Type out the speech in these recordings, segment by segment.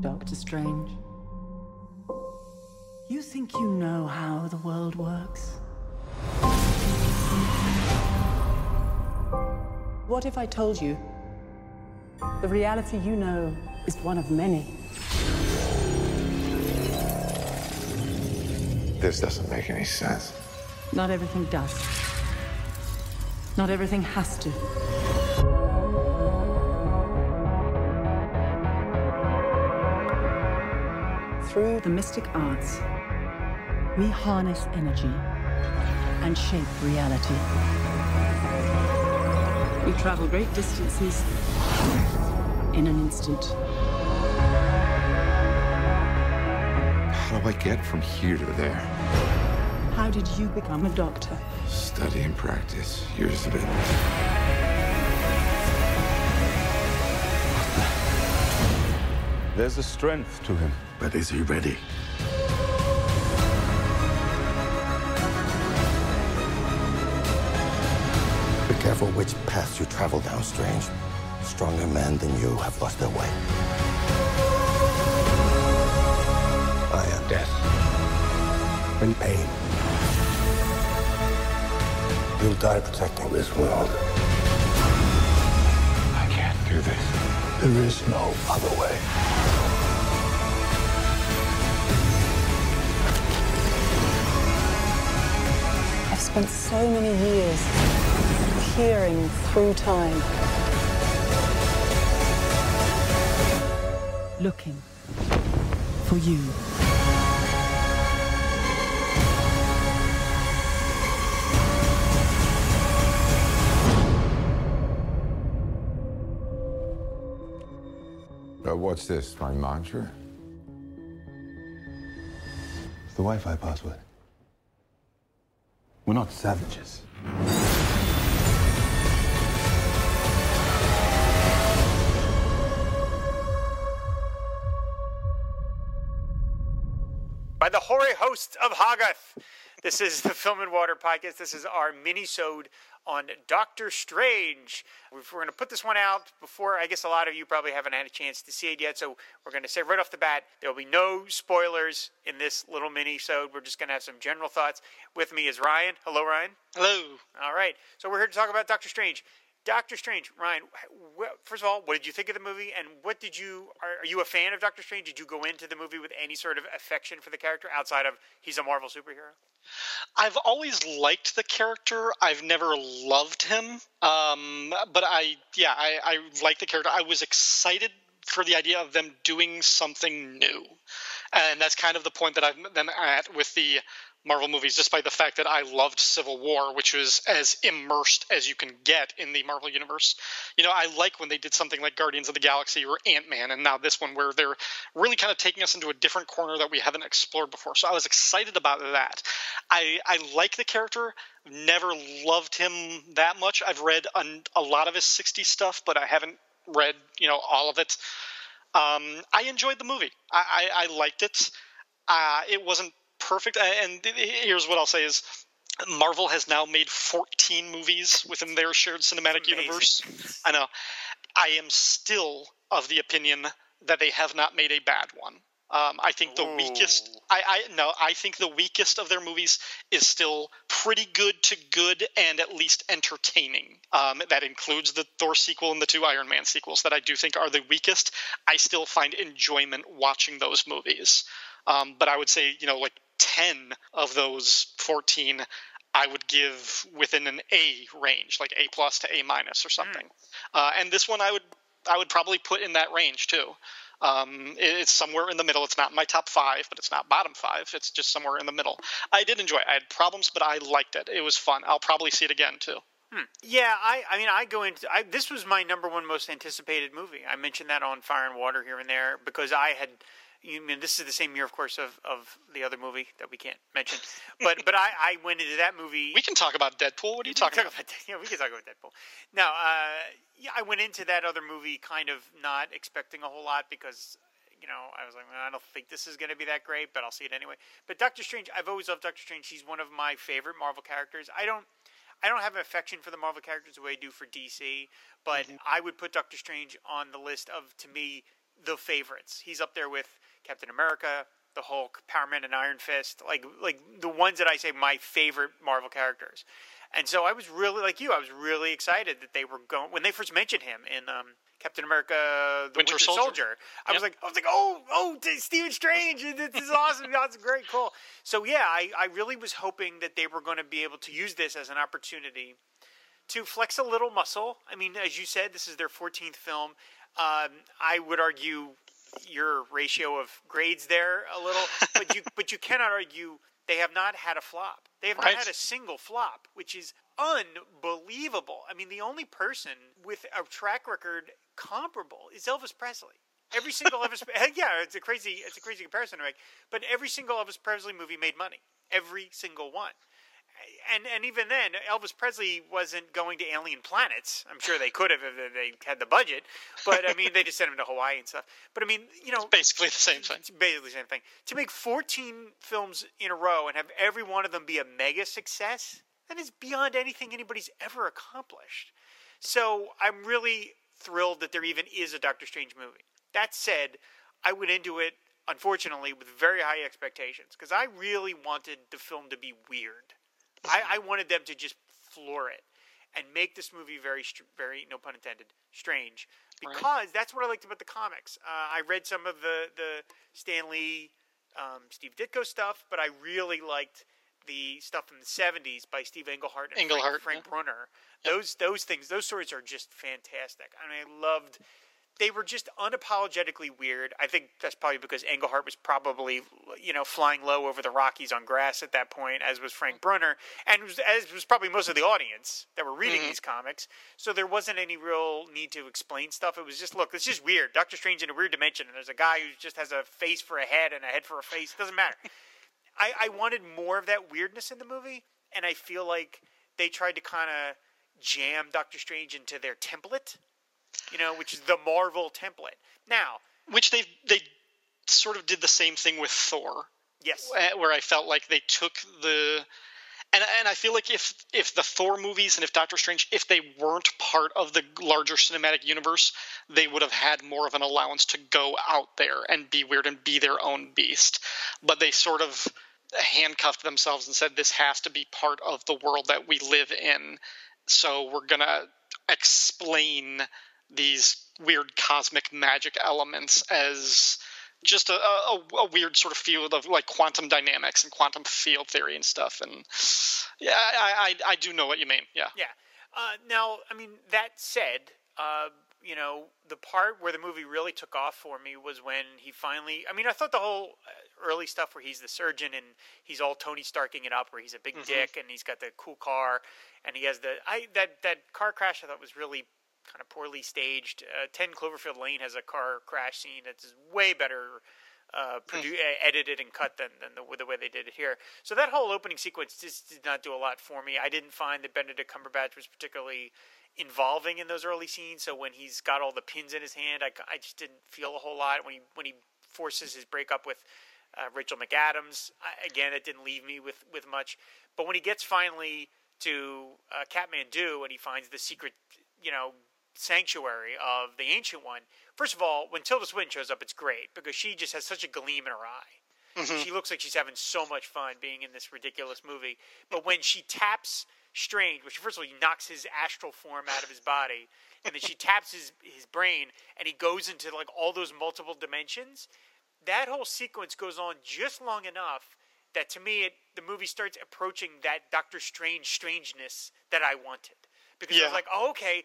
Doctor Strange. You think you know how the world works? What if I told you the reality you know is one of many? This doesn't make any sense. Not everything does. Not everything has to. Through the mystic arts, we harness energy and shape reality. We travel great distances in an instant. How do I get from here to there? How did you become a doctor? Study and practice, years of it. There's a strength to him. But is he ready? Be careful which path you travel down, Strange. Stronger men than you have lost their way. I am death. In pain. You'll die protecting this world. I can't do this. There is no other way. Spent so many years peering through time, looking for you. Uh, what's this, my mantra? It's the Wi-Fi password. We're not savages. by the hoary hosts of Hoggoth. This is the Film and Water podcast. This is our mini-sode on Doctor Strange. We're going to put this one out before, I guess a lot of you probably haven't had a chance to see it yet, so we're going to say right off the bat, there will be no spoilers in this little mini-sode. We're just going to have some general thoughts. With me is Ryan. Hello, Ryan. Hello. All right, so we're here to talk about Doctor Strange. Doctor Strange, Ryan. wh- First of all, what did you think of the movie, and what did you are, are you a fan of Doctor Strange? Did you go into the movie with any sort of affection for the character outside of he's a Marvel superhero? I've always liked the character. I've never loved him. Um, but I, yeah, I, I like the character. I was excited for the idea of them doing something new. And that's kind of the point that I'm then at with the Marvel movies, despite the fact that I loved Civil War, which was as immersed as you can get in the Marvel universe. You know, I like when they did something like Guardians of the Galaxy or Ant Man, and now this one where they're really kind of taking us into a different corner that we haven't explored before. So I was excited about that. I, I like the character. Never loved him that much. I've read a, a lot of his 60s stuff, but I haven't read, you know, all of it. Um, I enjoyed the movie. I, I, I liked it. Uh, it wasn't perfect. And here's what I'll say is Marvel has now made 14 movies within their shared cinematic Amazing. universe. I know. I am still of the opinion that they have not made a bad one. Um, I think the Ooh. weakest. I, I no. I think the weakest of their movies is still pretty good to good and at least entertaining. Um, that includes the Thor sequel and the two Iron Man sequels that I do think are the weakest. I still find enjoyment watching those movies. Um, but I would say, you know, like 10 of those 14 I would give within an A range, like A plus to A minus or something. Uh, and this one I would I would probably put in that range too. Um, it- it's somewhere in the middle. It's not my top five, but it's not bottom five. It's just somewhere in the middle. I did enjoy it. I had problems, but I liked it. It was fun. I'll probably see it again too. Yeah, I, I mean, I go into I, this was my number one most anticipated movie. I mentioned that on Fire and Water here and there because I had. You mean this is the same year, of course, of, of the other movie that we can't mention, but but I, I went into that movie. We can talk about Deadpool. What are you We talking talk about? Yeah, we can talk about Deadpool. Now, uh, yeah, I went into that other movie kind of not expecting a whole lot because, you know, I was like, well, I don't think this is going to be that great, but I'll see it anyway. But Doctor Strange, I've always loved Doctor Strange. He's one of my favorite Marvel characters. I don't. I don't have an affection for the Marvel characters the way I do for DC, but I would put Doctor Strange on the list of, to me, the favorites. He's up there with Captain America, the Hulk, Power Man, and Iron Fist, like like the ones that I say my favorite Marvel characters. And so I was really like you. I was really excited that they were going when they first mentioned him in um, Captain America: The Winter Winter, Soldier. Soldier. I was like, I was like, oh, oh, Stephen Strange, this is awesome. That's great, cool. So yeah, I, I really was hoping that they were going to be able to use this as an opportunity to flex a little muscle. I mean, as you said, this is their 14th film. Um, I would argue your ratio of grades there a little, but you but you cannot argue they have not had a flop. They have Right. not had a single flop, which is unbelievable. I mean, the only person with a track record comparable is Elvis Presley. Every single Elvis, yeah, it's a crazy, it's a crazy comparison to make. But every single Elvis Presley movie made money. Every single one and and even then, Elvis Presley wasn't going to alien planets. I'm sure they could have if they had the budget, but I mean, they just sent him to Hawaii and stuff. But I mean, you know, Basically the same thing. it's basically the same thing. To make 14 films in a row and have every one of them be a mega success, that is beyond anything anybody's ever accomplished. So I'm really thrilled that there even is a Doctor Strange movie. That said, I went into it, unfortunately, with very high expectations because I really wanted the film to be weird. I, I wanted them to just floor it and make this movie very, very, no pun intended, strange. Right. Because that's what I liked about the comics. Uh, I read some of the the Stan Lee, um, Steve Ditko stuff, but I really liked the stuff from the '70s by Steve Englehart and Englehart, Frank, Frank yeah. Brunner. Those those things, those stories are just fantastic. I mean, I loved. They were just unapologetically weird. I think that's probably because Englehart was probably, you know, flying low over the Rockies on grass at that point, as was Frank Brunner, and was, as was probably most of the audience that were reading mm-hmm. these comics. So there wasn't any real need to explain stuff. It was just, look, it's just weird. Doctor Strange in a weird dimension, and there's a guy who just has a face for a head and a head for a face. It doesn't matter. I, I wanted more of that weirdness in the movie, and I feel like they tried to kind of jam Doctor Strange into their template, you know, which is the Marvel template. Now, Which they they sort of did the same thing with Thor, yes, eh, where I felt like they took the and and I feel like if if the Thor movies and if Doctor Strange if they weren't part of the larger cinematic universe, they would have had more of an allowance to go out there and be weird and be their own beast. But they sort of handcuffed themselves and said this has to be part of the world that we live in. So we're gonna explain these weird cosmic magic elements as just a, a, a weird sort of field of like quantum dynamics and quantum field theory and stuff. And yeah, I, I, I do know what you mean. Yeah. yeah. Uh, now, I mean, that said, uh, you know, the part where the movie really took off for me was when he finally. I mean, I thought the whole uh, early stuff where he's the surgeon and he's all Tony Starking it up, where he's a big dick and he's got the cool car and he has the. I that that car crash I thought was really kind of poorly staged. Uh, Ten Cloverfield Lane has a car crash scene that's way better uh, produ- uh, edited and cut than, than the, the way they did it here. So that whole opening sequence just did not do a lot for me. I didn't find that Benedict Cumberbatch was particularly involving in those early scenes. So when he's got all the pins in his hand, I, I just didn't feel a whole lot. When he when he forces his breakup with uh, Rachel McAdams, I, again, it didn't leave me with, with much. But when he gets finally to uh, Kathmandu and he finds the secret, you know, sanctuary of the Ancient One. First of all, when Tilda Swinton shows up, it's great because she just has such a gleam in her eye. Mm-hmm. She looks like she's having so much fun being in this ridiculous movie. But when she taps Strange, which first of all, he knocks his astral form out of his body, and then she taps his his brain, and he goes into like all those multiple dimensions. That whole sequence goes on just long enough that to me, it, the movie starts approaching that Doctor Strange strangeness that I wanted. Because I was like, oh, okay,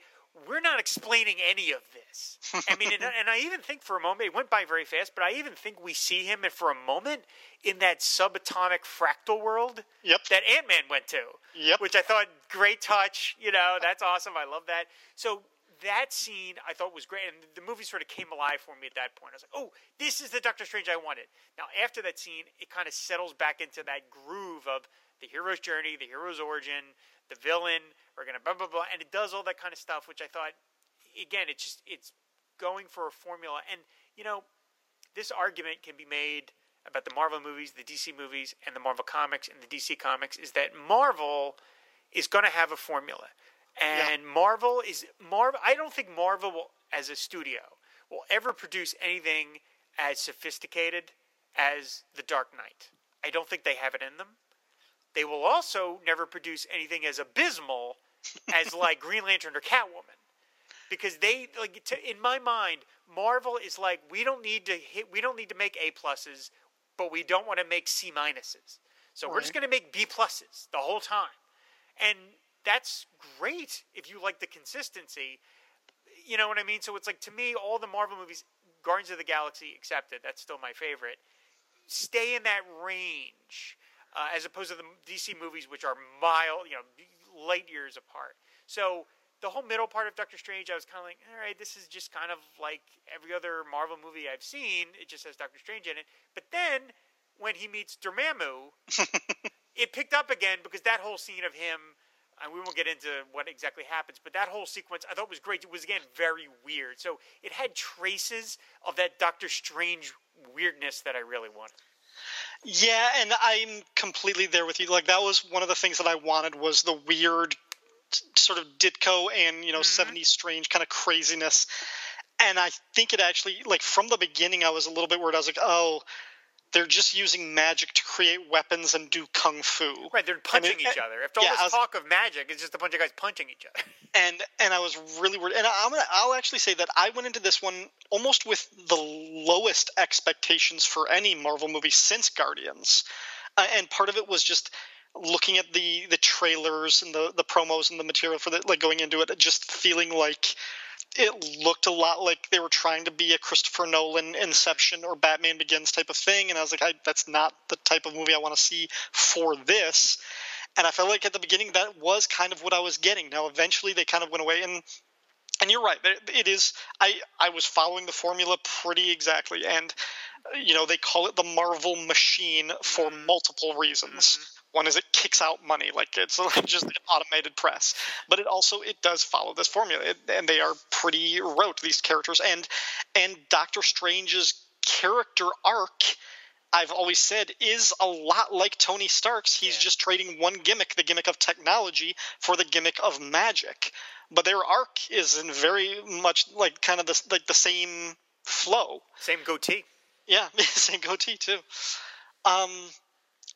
we're not explaining any of this. I mean, and, and I even think for a moment, it went by very fast, but I even think we see him and for a moment in that subatomic fractal world Yep. that Ant Man went to. Yep. Which I thought, great touch. You know, that's awesome. I love that. So that scene I thought was great. And the movie sort of came alive for me at that point. I was like, oh, this is the Doctor Strange I wanted. Now, after that scene, it kind of settles back into that groove of the hero's journey, the hero's origin, the villain, we're going to blah, blah, blah. And it does all that kind of stuff, which I thought, again, it's just, it's going for a formula. And, you know, this argument can be made about the Marvel movies, the DC movies, and the Marvel comics and the DC comics is that Marvel is going to have a formula. And Marvel is Marvel I don't think Marvel will, as a studio will ever produce anything as sophisticated as The Dark Knight. I don't think they have it in them. They will also never produce anything as abysmal as like Green Lantern or Catwoman. Because they like to, in my mind, Marvel is like we don't need to hit we don't need to make A pluses, but we don't want to make C minuses. So we're just going to make B pluses the whole time. And that's great if you like the consistency. You know what I mean? So it's like to me, all the Marvel movies, Guardians of the Galaxy accepted, that's still my favorite, stay in that range. Uh, as opposed to the DC movies, which are mile, you know, light years apart. So the whole middle part of Doctor Strange, I was kind of like, all right, this is just kind of like every other Marvel movie I've seen. It just has Doctor Strange in it. But then when he meets Dormammu, it picked up again because that whole scene of him and we won't get into what exactly happens, but that whole sequence I thought was great. It was again very weird. So it had traces of that Doctor Strange weirdness that I really wanted. Yeah, and I'm completely there with you. Like that was one of the things that I wanted was the weird sort of Ditko and, you know, mm-hmm. 70s strange kind of craziness. And I think it actually like from the beginning I was a little bit worried. I was like, "Oh, they're just using magic to create weapons and do kung fu. Right, they're punching each other. If all yeah, this was, talk of magic, it's just a bunch of guys punching each other. And and I was really worried. And I'm gonna, I'll actually say that I went into this one almost with the lowest expectations for any Marvel movie since Guardians, uh, and part of it was just looking at the the trailers and the the promos and the material for the like going into it, just feeling like it looked a lot like they were trying to be a Christopher Nolan Inception or Batman Begins type of thing, and I was like, I, that's not the type of movie I want to see for this. And I felt like at the beginning that was kind of what I was getting. Now, eventually, they kind of went away, and and you're right. It is. I I was following the formula pretty exactly, and you know they call it the Marvel machine for mm-hmm. multiple reasons. Mm-hmm. One is it kicks out money, like it's just an automated press. But it also it does follow this formula, it, and they are pretty rote these characters. And and Doctor Strange's character arc. I've always said is a lot like Tony Stark's. He's yeah. just trading one gimmick, the gimmick of technology, for the gimmick of magic. But their arc is in very much like kind of the like the same flow. Same goatee. Yeah, same goatee too. Um,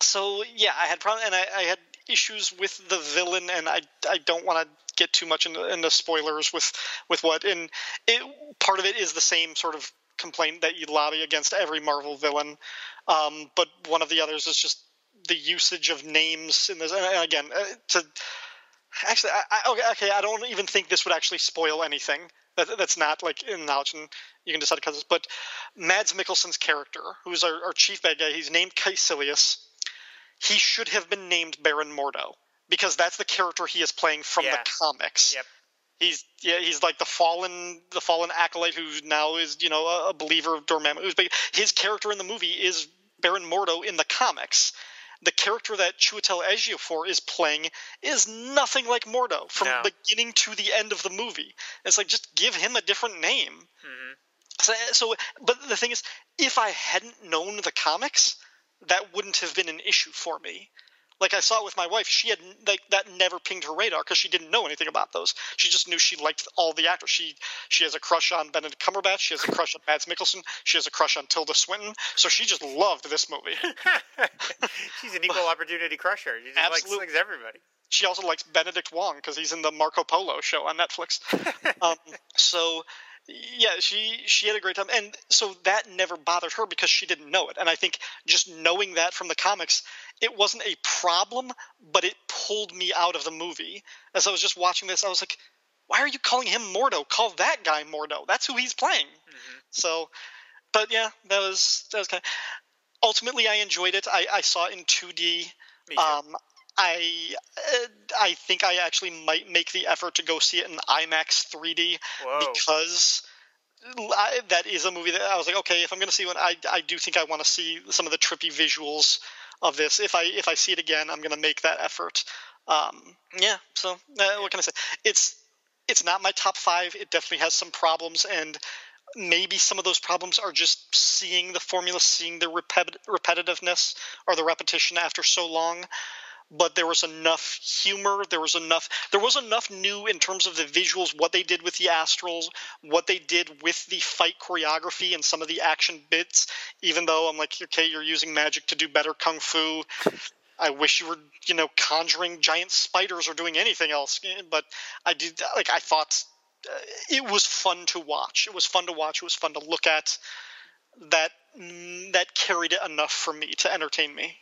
so yeah, I had problem, and I, I, had issues with the villain, and I I don't want to get too much into, into spoilers with with what, and it, part of it is the same sort of complaint that you lobby against every Marvel villain, um, but one of the others is just the usage of names in this. And again, uh, to actually, I, okay, okay, I don't even think this would actually spoil anything. That, that's not like in knowledge, and you can decide to cut this. But Mads Mikkelsen's character, who's our, our chief bad guy, he's named Kaecilius he should have been named Baron Mordo because that's the character he is playing from yeah. the comics. Yep. He's yeah he's like the fallen the fallen acolyte who now is you know a, a believer of Dormammu. His character in the movie is Baron Mordo in the comics. The character that Chiwetel Ejiofor is playing is nothing like Mordo from no. beginning to the end of the movie. It's like just give him a different name. Mm-hmm. So, so, but the thing is, if I hadn't known the comics, that wouldn't have been an issue for me. Like I saw it with my wife, she had like that never pinged her radar because she didn't know anything about those. She just knew she liked all the actors. She she has a crush on Benedict Cumberbatch. She has a crush on Mads Mikkelsen. She has a crush on Tilda Swinton. So she just loved this movie. She's an equal opportunity crusher. She just likes, likes everybody. She also likes Benedict Wong because he's in the Marco Polo show on Netflix. um, so yeah, she she had a great time, and so that never bothered her because she didn't know it. And I think just knowing that from the comics, it wasn't a problem, but it pulled me out of the movie. As I was just watching this, I was like, "Why are you calling him Mordo? Call that guy Mordo. That's who he's playing." Mm-hmm. So, but yeah, that was that was kind of. Ultimately, I enjoyed it. I, I saw it in 2D. Um, I uh, I think I actually might make the effort to go see it in IMAX 3D Whoa. because I, that is a movie that I was like, okay, if I'm going to see one, I I do think I want to see some of the trippy visuals of this. If I if I see it again, I'm going to make that effort. Um, yeah. So uh, what can I say? It's it's not my top five. It definitely has some problems and maybe some of those problems are just seeing the formula, seeing the repet- repetitiveness or the repetition after so long. But there was enough humor. There was enough. There was enough new in terms of the visuals, what they did with the astrals, what they did with the fight choreography and some of the action bits. Even though I'm like, okay, you're using magic to do better kung fu. I wish you were, you know, conjuring giant spiders or doing anything else. But I did like I thought uh, it was fun to watch. It was fun to watch. It was fun to look at. That mm, that carried it enough for me to entertain me.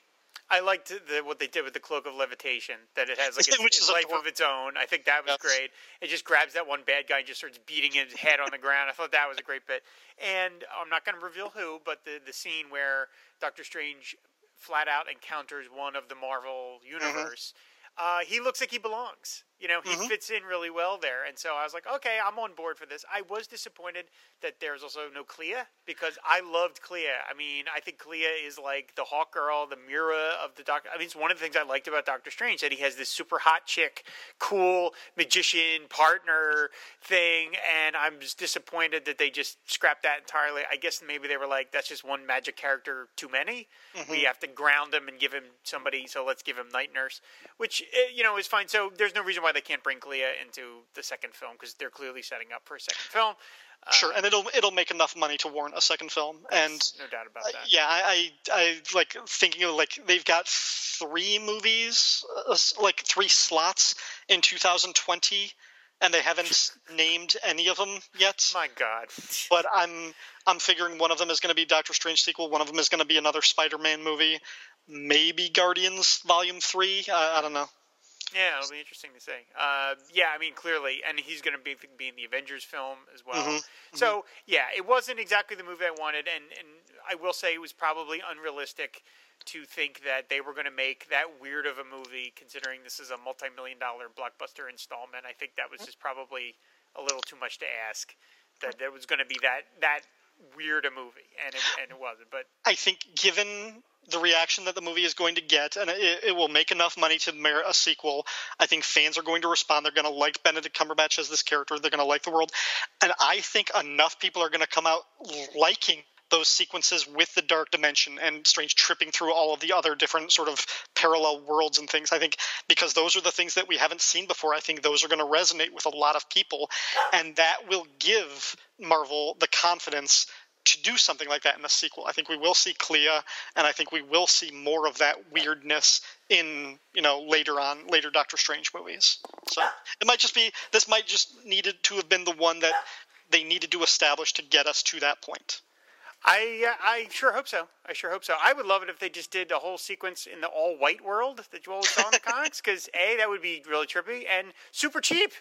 I liked the, what they did with the cloak of levitation. That it has like its, Which is its life adorable. of its own. I think that was Yes. great. It just grabs that one bad guy and just starts beating his head on the ground. I thought that was a great bit. And I'm not going to reveal who, but the the scene where Doctor Strange flat out encounters one of the Marvel universe. Uh, he looks like he belongs. You know, he fits in really well there. And so I was like, okay, I'm on board for this. I was disappointed that there's also no Clea because I loved Clea. I mean, I think Clea is like the Hawk Girl, the Mera of the Doctor. I mean, it's one of the things I liked about Doctor Strange that he has this super hot chick, cool magician partner thing. And I'm just disappointed that they just scrapped that entirely. I guess maybe they were like, that's just one magic character too many. We have to ground him and give him somebody, so let's give him Night Nurse, which, eh, you know, is fine. So there's no reason why they can't bring Clea into the second film because they're clearly setting up for a second film. Uh, Sure, and it'll it'll make enough money to warrant a second film. And no doubt about uh, that. yeah, I, I I like thinking of like they've got three movies, uh, like three slots in 2020, and they haven't named any of them yet. My God. But I'm I'm figuring one of them is going to be Doctor Strange sequel. One of them is going to be another Spider-Man movie. Maybe Guardians Volume Three. I don't know. Yeah, it'll be interesting to see. Uh, yeah, I mean, clearly, and he's going to be be in the Avengers film as well. Mm-hmm. So yeah, it wasn't exactly the movie I wanted, and and I will say it was probably unrealistic to think that they were going to make that weird of a movie, considering this is a multi-million dollar blockbuster installment. I think that was just probably a little too much to ask that there was going to be that that weird a movie, and it, and it wasn't. But I think given the reaction that the movie is going to get, and it, it will make enough money to merit a sequel, I think fans are going to respond. They're going to like Benedict Cumberbatch as this character. They're going to like the world, and I think enough people are going to come out liking those sequences with the dark dimension and strange tripping through all of the other different sort of parallel worlds and things i think because those are the things that we haven't seen before i think those are going to resonate with a lot of people and that will give marvel the confidence to do something like that in the sequel. I think we will see Clea, and I think we will see more of that weirdness in you know later on later Doctor Strange movies. So it might just be this might just needed to have been the one that they needed to establish to get us to that point. I uh, I sure hope so. I sure hope so. I would love it if they just did the whole sequence in the all white world that you always saw in the comics. Because a that would be really trippy and super cheap.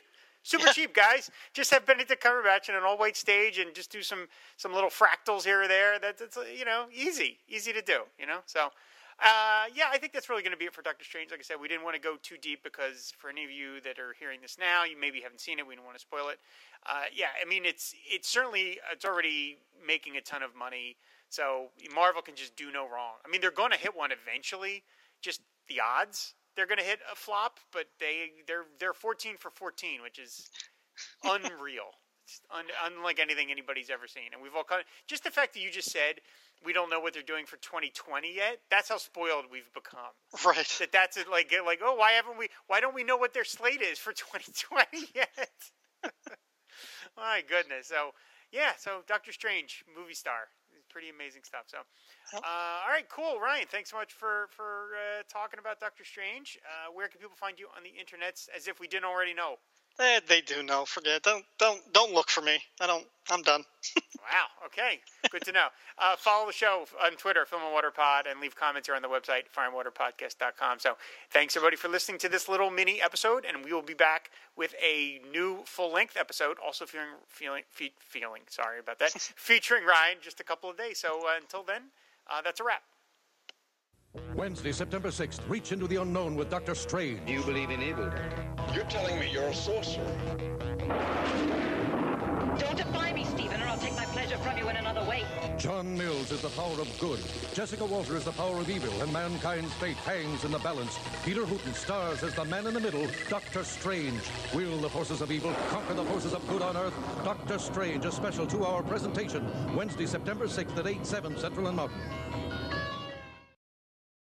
Super cheap, guys. Just have Benedict Cumberbatch in an all white stage and just do some some little fractals here or there. That, that's you know easy, easy to do. You know, so uh, yeah, I think that's really going to be it for Doctor Strange. Like I said, we didn't want to go too deep because for any of you that are hearing this now, you maybe haven't seen it. We don't want to spoil it. Uh, yeah, I mean it's it's certainly it's already making a ton of money. So Marvel can just do no wrong. I mean, they're going to hit one eventually. Just the odds they're going to hit a flop, but they they're they're 14 for 14, which is unreal. It's un, unlike anything anybody's ever seen. And we've all kind of just the fact that you just said we don't know what they're doing for 2020 yet. That's how spoiled we've become. Right. That that's it, like like oh why haven't we why don't we know what their slate is for 2020 yet? My goodness. So yeah, so Doctor Strange, movie star, pretty amazing stuff. So, uh, all right, cool, Ryan. Thanks so much for for uh, talking about Doctor Strange. Uh, where can people find you on the internets? As if we didn't already know. Eh, they do know. Forget. Don't don't don't look for me. I don't. I'm done. Wow. Okay. Good to know. Uh, follow the show on Twitter, Film and Water Pod, and leave comments here on the website, fireandwaterpodcast.com. So thanks, everybody, for listening to this little mini episode, and we will be back with a new full-length episode, also feeling, feeling, fe- feeling, sorry about that, featuring Ryan just a couple of days. So uh, until then, uh, that's a wrap. Wednesday, September 6th, reach into the unknown with Doctor Strange. Do you believe in evil? You're telling me you're a sorcerer. Don't defy me, Stephen, or I'll take my pleasure from you in another way. John Mills is the power of good. Jessica Walter is the power of evil, and mankind's fate hangs in the balance. Peter Hooten stars as the man in the middle, Doctor Strange. Will the forces of evil conquer the forces of good on earth? Doctor Strange, a special two-hour presentation, Wednesday, September 6th at 8, 7 Central and Mountain.